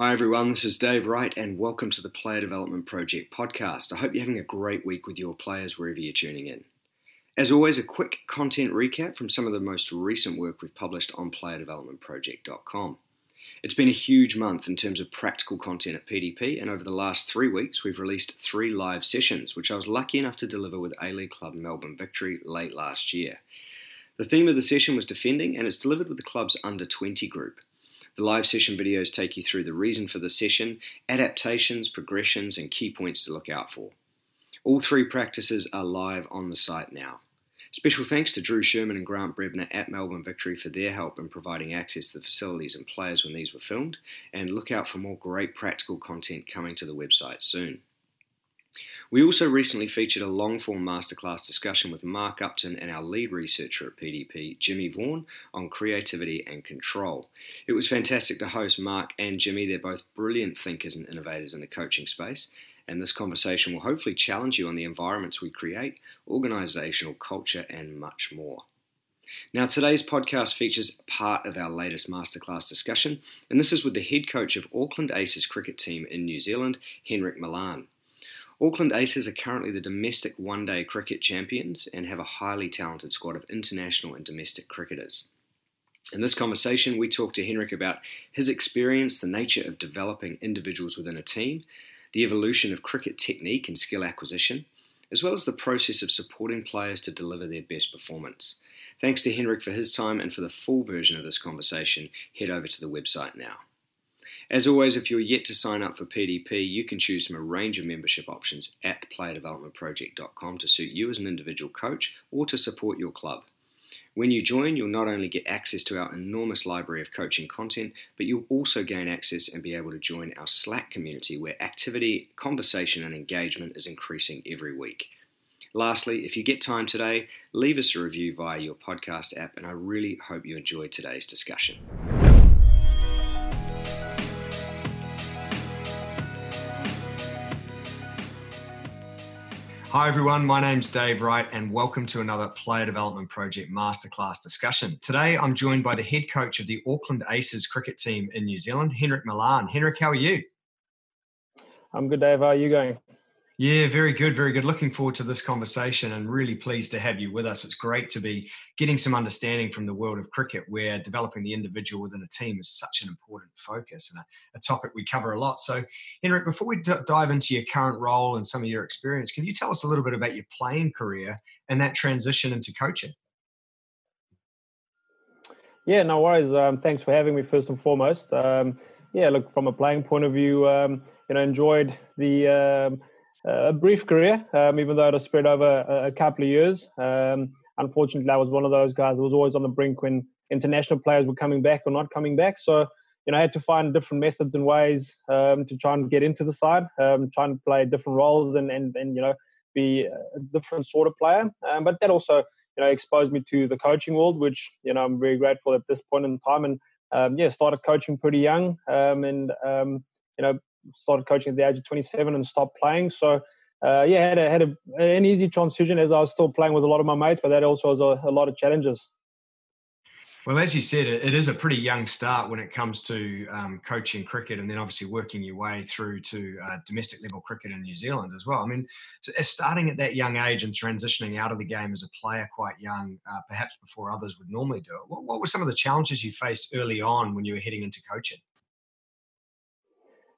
Hi, everyone. This is Dave Wright, and welcome to the Player Development Project podcast. I hope you're having a great week with your players wherever you're tuning in. As always, a quick content recap from some of the most recent work we've published on playerdevelopmentproject.com. It's been a huge month in terms of practical content at PDP, and over the last three weeks, we've released three live sessions, which I was lucky enough to deliver with A League club Melbourne Victory late last year. The theme of the session was defending, and it's delivered with the club's under 20 group. The live session videos take you through the reason for the session, adaptations, progressions, and key points to look out for. All three practices are live on the site now. Special thanks to Drew Sherman and Grant Brebner at Melbourne Victory for their help in providing access to the facilities and players when these were filmed, and look out for more great practical content coming to the website soon. We also recently featured a long form masterclass discussion with Mark Upton and our lead researcher at PDP, Jimmy Vaughan, on creativity and control. It was fantastic to host Mark and Jimmy. They're both brilliant thinkers and innovators in the coaching space, and this conversation will hopefully challenge you on the environments we create, organisational culture, and much more. Now, today's podcast features part of our latest masterclass discussion, and this is with the head coach of Auckland Aces cricket team in New Zealand, Henrik Malan. Auckland Aces are currently the domestic one day cricket champions and have a highly talented squad of international and domestic cricketers. In this conversation, we talk to Henrik about his experience, the nature of developing individuals within a team, the evolution of cricket technique and skill acquisition, as well as the process of supporting players to deliver their best performance. Thanks to Henrik for his time and for the full version of this conversation, head over to the website now. As always, if you're yet to sign up for PDP, you can choose from a range of membership options at playerdevelopmentproject.com to suit you as an individual coach or to support your club. When you join, you'll not only get access to our enormous library of coaching content, but you'll also gain access and be able to join our Slack community where activity, conversation, and engagement is increasing every week. Lastly, if you get time today, leave us a review via your podcast app, and I really hope you enjoyed today's discussion. Hi, everyone. My name's Dave Wright, and welcome to another Player Development Project Masterclass discussion. Today, I'm joined by the head coach of the Auckland Aces cricket team in New Zealand, Henrik Malan. Henrik, how are you? I'm good, Dave. How are you going? Yeah, very good, very good. Looking forward to this conversation and really pleased to have you with us. It's great to be getting some understanding from the world of cricket where developing the individual within a team is such an important focus and a, a topic we cover a lot. So, Henrik, before we d- dive into your current role and some of your experience, can you tell us a little bit about your playing career and that transition into coaching? Yeah, no worries. Um, thanks for having me first and foremost. Um, yeah, look, from a playing point of view, um, you know, enjoyed the um, a brief career, um, even though it was spread over a, a couple of years. Um, unfortunately, I was one of those guys that was always on the brink when international players were coming back or not coming back. So, you know, I had to find different methods and ways um, to try and get into the side, um, trying to play different roles and, and, and, you know, be a different sort of player. Um, but that also, you know, exposed me to the coaching world, which, you know, I'm very grateful at this point in time. And, um, yeah, started coaching pretty young and, you know, started coaching at the age of 27 and stopped playing. So, uh, yeah, had a, had a, an easy transition as I was still playing with a lot of my mates, but that also was a, a lot of challenges. Well, as you said, it is a pretty young start when it comes to um, coaching cricket, and then obviously working your way through to uh, domestic level cricket in New Zealand as well. I mean, starting at that young age and transitioning out of the game as a player quite young, uh, perhaps before others would normally do it. What, what were some of the challenges you faced early on when you were heading into coaching?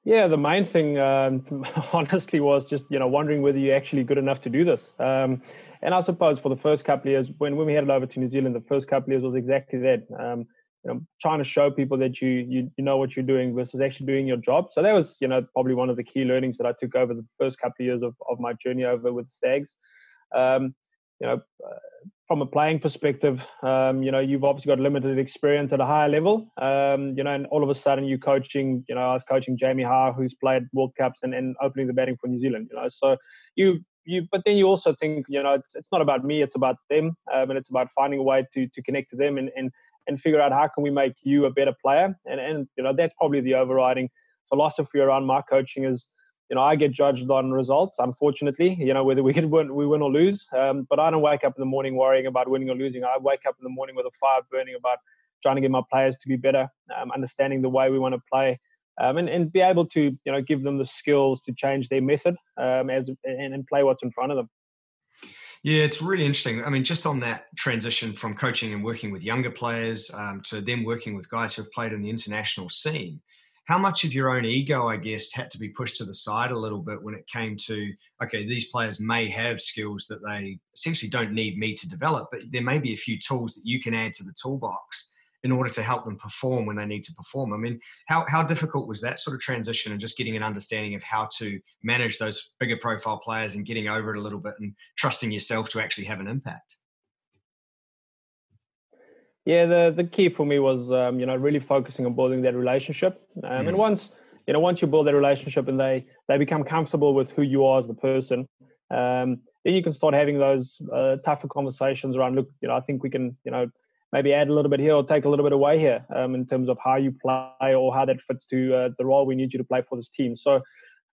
Yeah, the main thing, um, honestly, was just you know wondering whether you're actually good enough to do this. Um, and I suppose for the first couple of years, when, when we headed over to New Zealand, the first couple of years was exactly that. Um, you know, trying to show people that you, you you know what you're doing versus actually doing your job. So that was you know probably one of the key learnings that I took over the first couple of years of, of my journey over with Stags. Um, you know, uh, from a playing perspective, um, you know, you've obviously got limited experience at a higher level. Um, you know, and all of a sudden you're coaching, you know, I was coaching Jamie How, who's played World Cups and, and opening the batting for New Zealand, you know. So you you but then you also think, you know, it's, it's not about me, it's about them. Um, and it's about finding a way to to connect to them and, and and figure out how can we make you a better player. And and you know, that's probably the overriding philosophy around my coaching is you know, I get judged on results, unfortunately, you know, whether we win, we win or lose. Um, but I don't wake up in the morning worrying about winning or losing. I wake up in the morning with a fire burning about trying to get my players to be better, um, understanding the way we want to play, um, and, and be able to you know give them the skills to change their method um, as and, and play what's in front of them. Yeah, it's really interesting. I mean, just on that transition from coaching and working with younger players um, to them working with guys who have played in the international scene, how much of your own ego, I guess, had to be pushed to the side a little bit when it came to, okay, these players may have skills that they essentially don't need me to develop, but there may be a few tools that you can add to the toolbox in order to help them perform when they need to perform. I mean, how, how difficult was that sort of transition and just getting an understanding of how to manage those bigger profile players and getting over it a little bit and trusting yourself to actually have an impact? Yeah, the, the key for me was, um, you know, really focusing on building that relationship. Um, mm. And once, you know, once you build that relationship and they, they become comfortable with who you are as the person, um, then you can start having those uh, tougher conversations around, look, you know, I think we can, you know, maybe add a little bit here or take a little bit away here um, in terms of how you play or how that fits to uh, the role we need you to play for this team. So,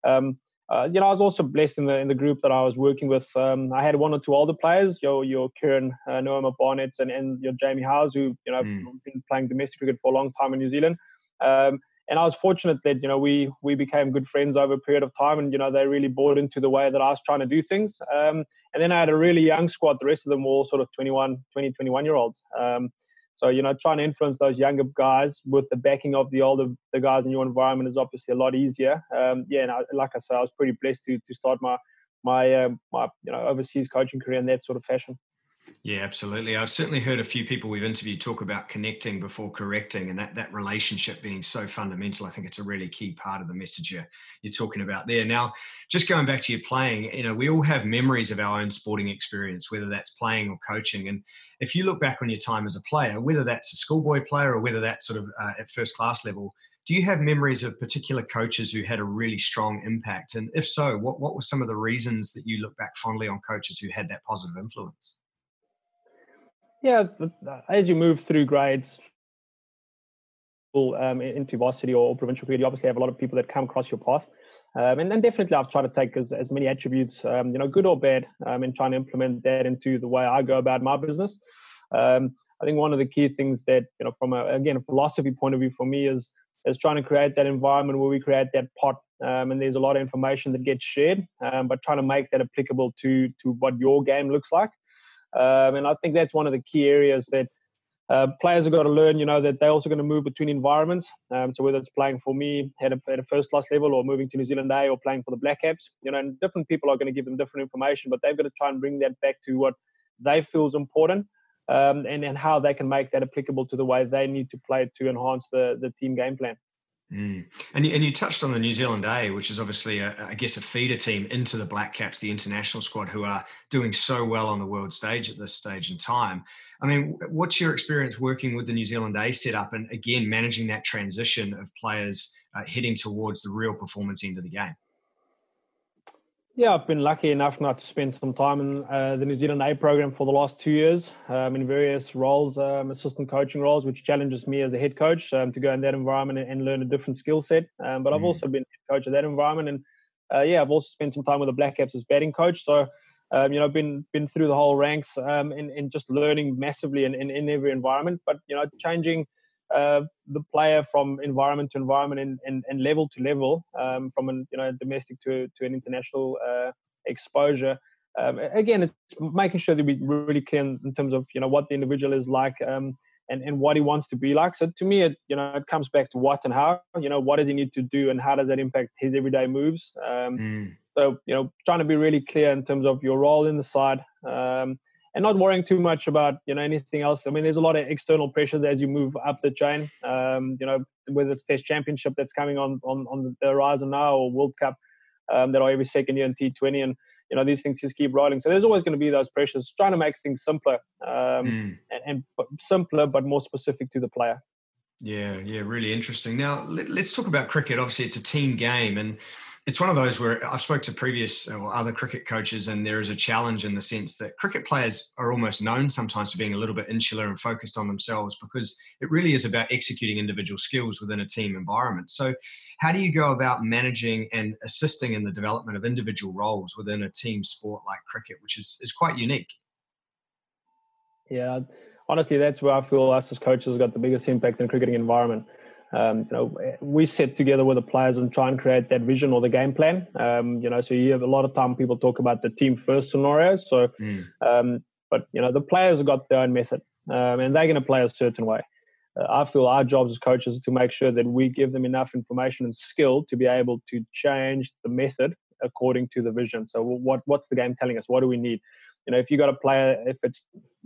um, uh, you know, I was also blessed in the in the group that I was working with. Um, I had one or two older players, your your Kieran uh, Noema Barnett and, and your Jamie Hows, who you know mm. been playing domestic cricket for a long time in New Zealand. Um, and I was fortunate that you know we we became good friends over a period of time, and you know they really bought into the way that I was trying to do things. Um, and then I had a really young squad. The rest of them were all sort of 21, 20, 21 year olds. Um, so you know, trying to influence those younger guys with the backing of the older the guys in your environment is obviously a lot easier. Um, yeah, and I, like I said, I was pretty blessed to to start my my um, my you know overseas coaching career in that sort of fashion. Yeah, absolutely. I've certainly heard a few people we've interviewed talk about connecting before correcting and that, that relationship being so fundamental. I think it's a really key part of the message you're, you're talking about there. Now, just going back to your playing, you know, we all have memories of our own sporting experience, whether that's playing or coaching. And if you look back on your time as a player, whether that's a schoolboy player or whether that's sort of uh, at first class level, do you have memories of particular coaches who had a really strong impact? And if so, what, what were some of the reasons that you look back fondly on coaches who had that positive influence? Yeah, as you move through grades um, into varsity or provincial cricket, you obviously have a lot of people that come across your path. Um, and, definitely I've tried to take as, as many attributes, um, you know, good or bad, um, and trying to implement that into the way I go about my business. Um, I think one of the key things that, you know, from a, again, a philosophy point of view for me is, is trying to create that environment where we create that pot um, and there's a lot of information that gets shared, um, but trying to make that applicable to to what your game looks like. Um, and I think that's one of the key areas that uh, players have got to learn, you know, that they're also going to move between environments. Um, so whether it's playing for me at a, at a, first class level or moving to New Zealand A or playing for the Black Caps, you know, and different people are going to give them different information, but they've got to try and bring that back to what they feel is important um, and, and how they can make that applicable to the way they need to play to enhance the, the team game plan. Mm. And, you, and you touched on the New Zealand A, which is obviously, a, I guess, a feeder team into the Black Caps, the international squad, who are doing so well on the world stage at this stage in time. I mean, what's your experience working with the New Zealand A setup and again managing that transition of players uh, heading towards the real performance end of the game? Yeah, I've been lucky enough now to spend some time in uh, the New Zealand A program for the last two years um, in various roles, um, assistant coaching roles, which challenges me as a head coach um, to go in that environment and, and learn a different skill set. Um, but I've mm. also been head coach of that environment, and uh, yeah, I've also spent some time with the Black Caps as batting coach. So um, you know, I've been been through the whole ranks um, and, and just learning massively in, in, in every environment. But you know, changing uh, the player from environment to environment and, and, and level to level, um, from an you know domestic to to an international uh, exposure. Um, again, it's making sure that we really clear in, in, terms of you know what the individual is like um, and and what he wants to be like. So to me, it you know it comes back to what and how. You know, what does he need to do and how does that impact his everyday moves. Um, mm. So you know, trying to be really clear in terms of your role in the side. Um, and not worrying too much about you know anything else. I mean, there's a lot of external pressures as you move up the chain. Um, you know, whether it's Test Championship that's coming on on on the horizon now, or World Cup um, that are every second year in T20, and you know these things just keep rolling. So there's always going to be those pressures. Trying to make things simpler um, mm. and, and simpler, but more specific to the player. Yeah, yeah, really interesting. Now let, us talk about cricket. Obviously, it's a team game, and it's one of those where I've spoke to previous uh, or other cricket coaches, and there is a challenge in the sense that cricket players are almost known sometimes for being a little bit insular and focused on themselves because it really is about executing individual skills within a team environment. So, how do you go about managing and assisting in the development of individual roles within a team sport like cricket, which is is quite unique? Yeah, honestly, that's where I feel us as coaches got the biggest impact in the cricketing environment. Um, you know, we sit together with the players and try and create that vision or the game plan. Um, you know, so you have a lot of time people talk about the team first scenarios. So, mm. um, but you know, the players have got their own method, um, and they're going to play a certain way. Uh, I feel our jobs as coaches is to make sure that we give them enough information and skill to be able to change the method according to the vision. So, what what's the game telling us? What do we need? You know, if you got a player, if it's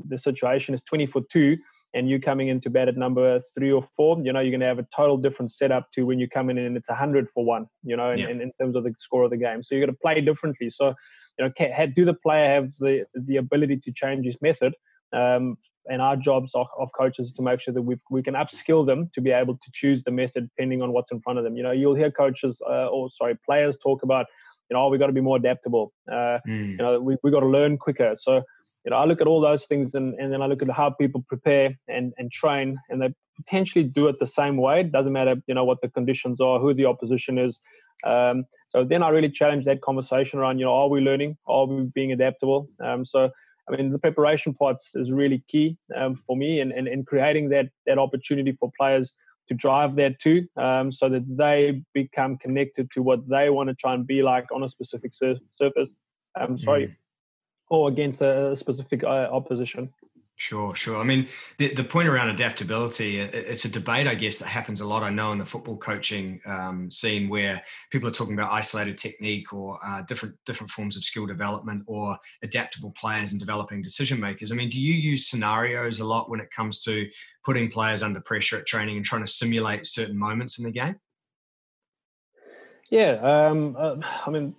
the situation is 20 for two and you coming into bed at number three or four, you know, you're going to have a total different setup to when you come in and it's 100 for one, you know, in, yeah. in, in, terms of the score of the game. So you're going to play differently. So, you know, can, do the player have the, the ability to change his method? Um, and our jobs of, of coaches to make sure that we we can upskill them to be able to choose the method depending on what's in front of them. You know, you'll hear coaches uh, or sorry players talk about, you know, oh, we got to be more adaptable. Uh, mm. You know, we we got to learn quicker. So you know, I look at all those things and, and then I look at how people prepare and, and train and they potentially do it the same way. It doesn't matter, you know, what the conditions are, who the opposition is. Um, so then I really challenge that conversation around, you know, are we learning? Are we being adaptable? Um, so, I mean, the preparation parts is really key um, for me and, and, and creating that, that opportunity for players to drive that too, um, so that they become connected to what they want to try and be like on a specific sur- surface. Um, sorry, mm or against a specific uh, opposition. Sure, sure. I mean, the, the point around adaptability, it's a debate, I guess, that happens a lot. I know in the football coaching um, scene where people are talking about isolated technique or uh, different different forms of skill development or adaptable players and developing decision makers. I mean, do you use scenarios a lot when it comes to putting players under pressure at training and trying to simulate certain moments in the game? Yeah, um, uh, I mean,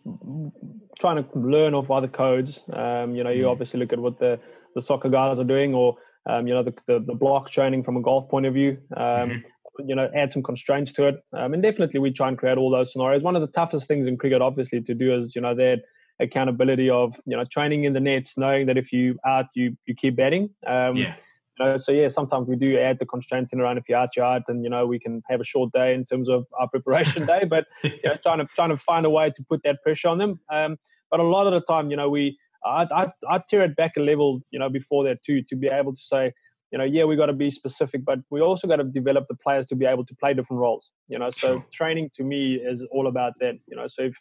trying to learn off other codes. Um, you know, you mm. obviously look at what the, the soccer guys are doing, or um, you know, the, the, the block training from a golf point of view. Um, mm-hmm. You know, add some constraints to it, um, and definitely we try and create all those scenarios. One of the toughest things in cricket, obviously, to do is you know that accountability of you know training in the nets, knowing that if you out, you you keep batting. Um, yeah you know, so yeah, sometimes we do add the constraint in around if you're out, you're out, and you know we can have a short day in terms of our preparation day. But you know, trying to trying to find a way to put that pressure on them. Um, but a lot of the time, you know, we I I, I tear it back a level, you know, before that too, to be able to say, you know, yeah, we got to be specific, but we also got to develop the players to be able to play different roles. You know, so sure. training to me is all about that. You know, so if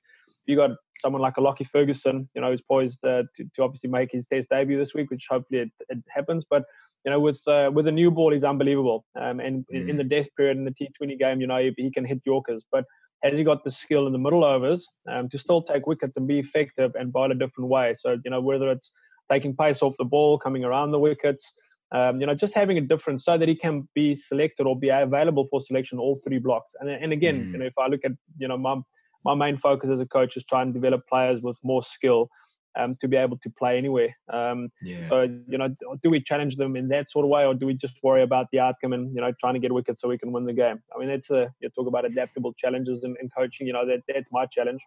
you got someone like a Lockie Ferguson, you know, who's poised uh, to, to obviously make his test debut this week, which hopefully it, it happens. But you know, with uh, with a new ball, he's unbelievable. Um, and mm. in the death period in the T20 game, you know, he, can hit Yorkers. But has he got the skill in the middle overs um, to still take wickets and be effective and bowl a different way? So, you know, whether it's taking pace off the ball, coming around the wickets, um, you know, just having a difference so that he can be selected or be available for selection all three blocks. And and again, mm. you know, if I look at you know my my main focus as a coach is trying to develop players with more skill um, to be able to play anywhere. Um, yeah. So you know, do we challenge them in that sort of way, or do we just worry about the outcome and you know trying to get wickets so we can win the game? I mean, that's a you talk about adaptable challenges in, in coaching. You know, that that's my challenge.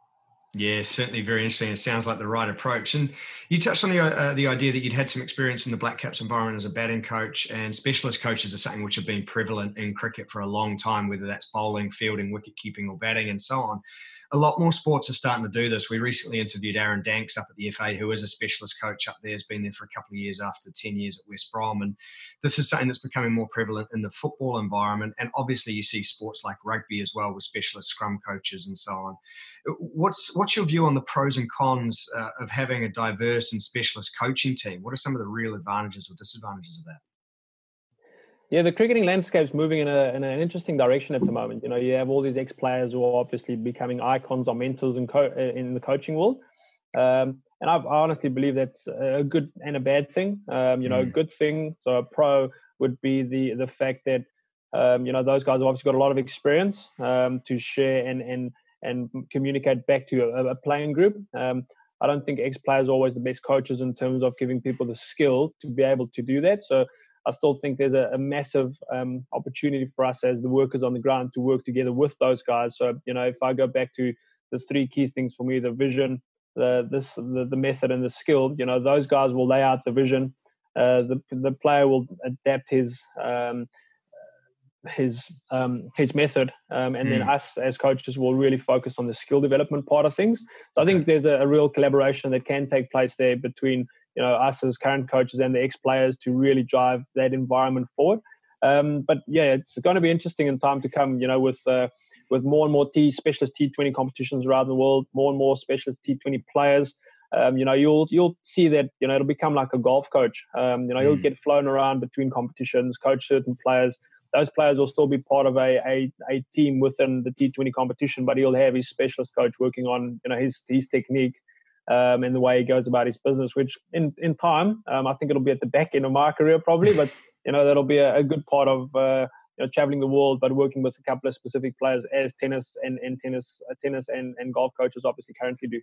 Yeah, certainly very interesting. It sounds like the right approach. And you touched on the uh, the idea that you'd had some experience in the Black Caps environment as a batting coach, and specialist coaches are something which have been prevalent in cricket for a long time, whether that's bowling, fielding, wicket keeping, or batting, and so on a lot more sports are starting to do this. We recently interviewed Aaron Danks up at the FA, who is a specialist coach up there, has been there for a couple of years after 10 years at West Brom. And this is something that's becoming more prevalent in the football environment. And obviously, you see sports like rugby as well with specialist scrum coaches and so on. What's, what's your view on the pros and cons uh, of having a diverse and specialist coaching team? What are some of the real advantages or disadvantages of that? Yeah, the cricketing landscape's moving in, a, in an interesting direction at the moment. You know, you have all these ex-players who are obviously becoming icons or mentors in, co- in the coaching world. Um, and I honestly believe that's a good and a bad thing. Um, you know, mm. a good thing, so a pro would be the the fact that um, you know those guys have obviously got a lot of experience um, to share and and and communicate back to a, a playing group. Um, I don't think ex-players are always the best coaches in terms of giving people the skill to be able to do that. So I still think there's a, a massive um, opportunity for us as the workers on the ground to work together with those guys. So, you know, if I go back to the three key things for me, the vision, the this the, the method and the skill, you know, those guys will lay out the vision. Uh, the the player will adapt his um, his um, his method, um, and mm. then hmm. us as coaches will really focus on the skill development part of things. So I think there's a, a, real collaboration that can take place there between you know us as current coaches and the ex players to really drive that environment forward. Um, but yeah, it's going to be interesting in time to come. You know, with uh, with more and more T specialist T20 competitions around the world, more and more specialist T20 players. Um, you know, you'll you'll see that you know it'll become like a golf coach. Um, you know, mm. you'll get flown around between competitions, coach certain players. Those players will still be part of a, a, a team within the T20 competition, but he'll have his specialist coach working on you know his his technique um, and the way he goes about his business. Which in in time, um, I think it'll be at the back end of my career probably, but you know that'll be a, a good part of uh, you know, traveling the world, but working with a couple of specific players as tennis and, and tennis, uh, tennis and, and golf coaches obviously currently do.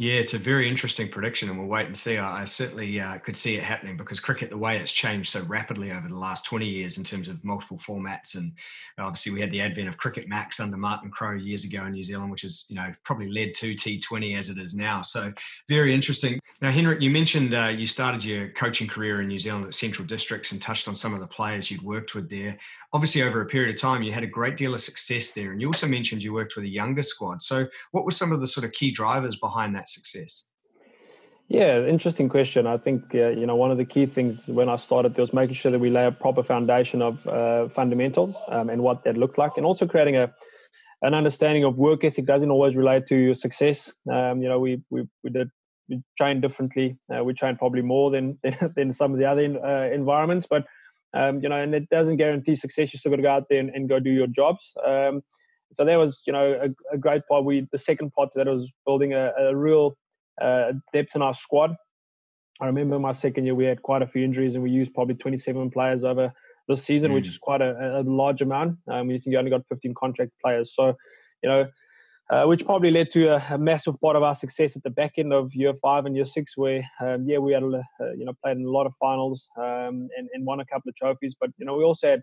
Yeah, it's a very interesting prediction, and we'll wait and see. I, certainly uh, could see it happening because cricket, the way it's changed so rapidly over the last 20 years in terms of multiple formats, and obviously we had the advent of Cricket Max under Martin Crowe years ago in New Zealand, which has you know probably led to T20 as it is now. So very interesting. Now, Henrik, you mentioned uh, you started your coaching career in New Zealand at Central Districts and touched on some of the players you'd worked with there. Obviously, over a period of time, you had a great deal of success there, and you also mentioned you worked with a younger squad. So, what were some of the sort of key drivers behind that success? Yeah, interesting question. I think uh, you know one of the key things when I started was making sure that we lay a proper foundation of uh, fundamentals um, and what that looked like, and also creating a an understanding of work ethic doesn't always relate to your success. Um, you know, we we we did we train differently. Uh, we train probably more than than some of the other uh, environments, but um, you know, and it doesn't guarantee success. You still got to go out there and, and go do your jobs. Um, so that was you know a, a, great part. We the second part that was building a, a real uh, depth in our squad. I remember my second year we had quite a few injuries and we used probably 27 players over this season, mm. which is quite a, a large amount. Um, you think you only got 15 contract players, so you know. Uh, which probably led to a, a, massive part of our success at the back end of year five and year six, where um, yeah we had uh, you know played in a lot of finals um, and, and won a couple of trophies, but you know we also had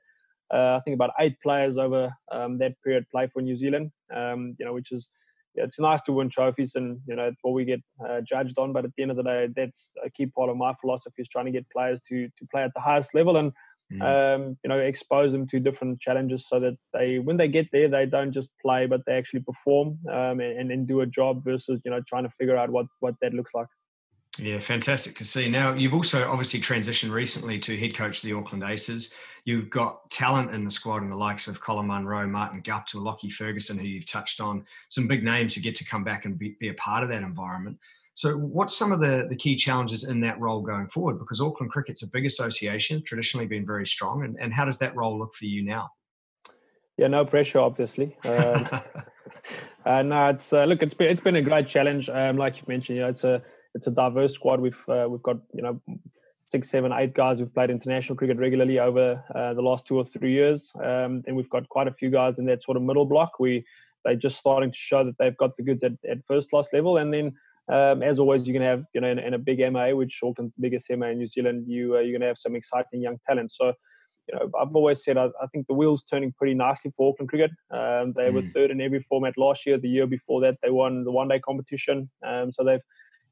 I think about eight players over um, that period play for New Zealand, um, you know, which is yeah, it's nice to win trophies and you know what we get uh, judged on. But at the end of the day, that's a key part of my philosophy is trying to get players to to play at the highest level and mm. um, you know expose them to different challenges so that they when they get there they don't just play but they actually perform um, and, and do a job versus you know trying to figure out what what that looks like. Yeah, fantastic to see. Now, you've also obviously transitioned recently to head coach of the Auckland Aces. You've got talent in the squad and the likes of Colin Munro, Martin Guptill, Lockie Ferguson, who you've touched on, some big names who get to come back and be, be a part of that environment. So, what's some of the, the key challenges in that role going forward? Because Auckland Cricket's a big association, traditionally been very strong. And, and how does that role look for you now? Yeah, no pressure, obviously. Um, uh, no, it's uh, look, it's been it's been a great challenge. Um, like you mentioned, you know, it's a it's a diverse squad. We've uh, we've got you know six, seven, eight guys who've played international cricket regularly over uh, the last two or three years, um, and we've got quite a few guys in that sort of middle block. We they're just starting to show that they've got the goods at, at first class level, and then. Um, as always, you can have, you know, in, in, a big MA, which Auckland's the biggest MA in New Zealand, you uh, you're gonna have some exciting young talent. So, you know, I've always said I, I, think the wheels turning pretty nicely for Auckland cricket. Um, they mm. were third in every format last year. The year before that, they won the one day competition. Um, so they've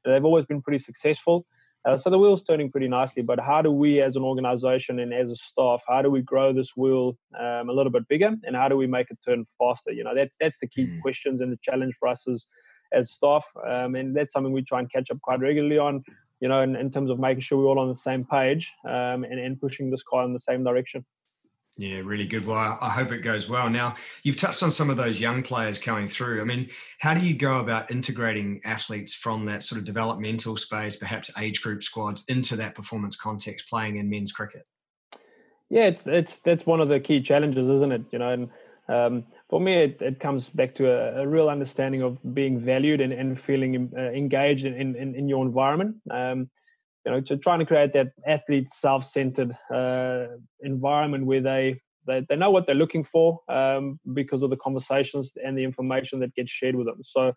They've always been pretty successful. Uh, so the wheel's turning pretty nicely. But how do we, as an organization and as a staff, how do we grow this wheel um, a little bit bigger, and how do we make it turn faster? You know, that's that's the key mm. questions and the challenge for us as as staff, um, and that's something we try and catch up quite regularly on. You know, in, in terms of making sure we're all on the same page um, and, and pushing this car in the same direction. Yeah, really good. Well, I hope it goes well. Now, you've touched on some of those young players coming through. I mean, how do you go about integrating athletes from that sort of developmental space, perhaps age group squads, into that performance context, playing in men's cricket? Yeah, it's it's that's one of the key challenges, isn't it? You know, and um, for me, it, it comes back to a, a, real understanding of being valued and, and feeling uh, engaged in, in, in your environment. Um, you know, to trying to create that athlete self-centered uh, environment where they, they they know what they're looking for um, because of the conversations and the information that gets shared with them. So,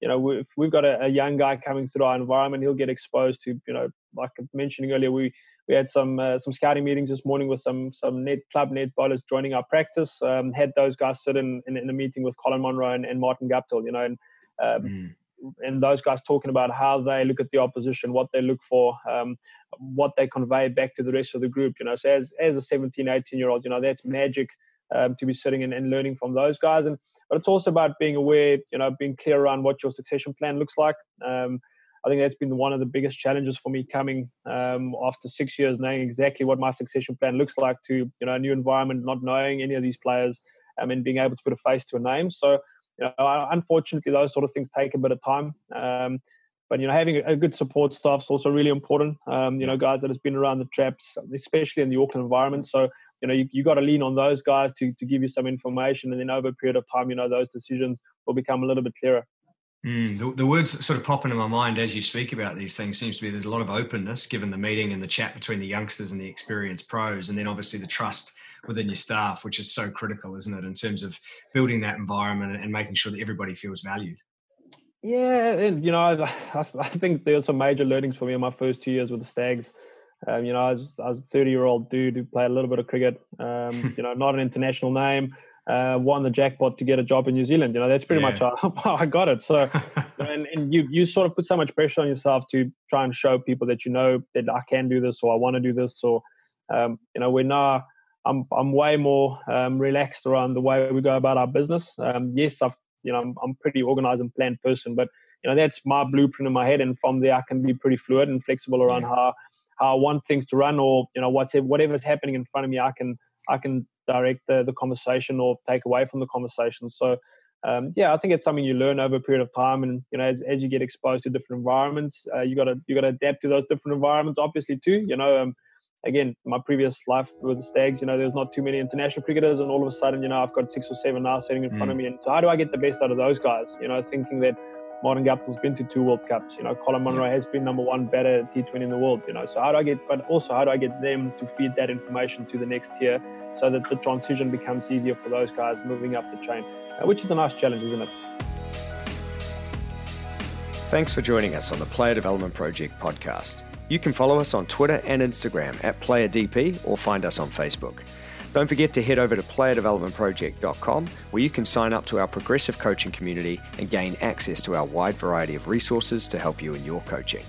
you know, if we've got a, a, young guy coming through our environment, he'll get exposed to, you know, like mentioning earlier, we we had some uh, some scouting meetings this morning with some some net club net bowlers joining our practice. Um, had those guys sit in, in, in a meeting with Colin Munro and, and Martin Guptill, you know, and um, mm and those guys talking about how they look at the opposition, what they look for, um, what they convey back to the rest of the group. You know, so as as a 17, 18 year old, you know, that's magic um, to be sitting and, and learning from those guys. And but it's also about being aware, you know, being clear around what your succession plan looks like. Um, I think that's been one of the biggest challenges for me coming um, after six years, knowing exactly what my succession plan looks like to you know a new environment, not knowing any of these players, um, and being able to put a face to a name. So, you know, unfortunately, those sort of things take a bit of time. Um, but you know, having a good support staff is also really important. Um, you know, guys that has been around the traps, especially in the Auckland environment. So you know, you, you got to lean on those guys to to give you some information, and then over a period of time, you know, those decisions will become a little bit clearer. Mm, the, the, words that sort of pop into my mind as you speak about these things seems to be there's a lot of openness given the meeting and the chat between the youngsters and the experienced pros, and then obviously the trust within your staff, which is so critical, isn't it, in terms of building that environment and making sure that everybody feels valued. Yeah, and you know, I, I think there's some major learnings for me in my first two years with the Stags. Um, you know, I was, I was a 30 year old dude who played a little bit of cricket. Um, you know, not an international name uh, won the jackpot to get a job in New Zealand. You know, that's pretty yeah. much how, I got it. So, and, and you you sort of put so much pressure on yourself to try and show people that you know that I can do this or I want to do this or, um, you know, we're now I'm I'm way more um, relaxed around the way we go about our business. Um, yes, I've you know I'm, I'm pretty organized and planned person, but you know that's my blueprint in my head, and from there I can be pretty fluid and flexible around yeah. how how I want things to run, or you know what's whatever's happening in front of me, I can I can direct the, the conversation or take away from the conversation. So, um, yeah, I think it's something you learn over a period of time, and you know, as, as you get exposed to different environments, uh, you gotta you gotta adapt to those different environments, obviously too. You know, um, again, my previous life with the Stags, you know, there's not too many international cricketers, and all of a sudden, you know, I've got six or seven now sitting in mm. front of mm. me, and so how do I get the best out of those guys? You know, thinking that Martin Guptill's been to two World Cups. You know, Colin Munro yeah. has been number one batter at T20 in the world. You know, so how do I get? But also, how do I get them to feed that information to the next tier, so that the transition becomes easier for those guys moving up the chain, uh, which is a nice challenge, isn't it? Thanks for joining us on the Player Development Project podcast. You can follow us on Twitter and Instagram at PlayerDP or find us on Facebook. Don't forget to head over to playerdevelopmentproject.com where you can sign up to our progressive coaching community and gain access to our wide variety of resources to help you in your coaching.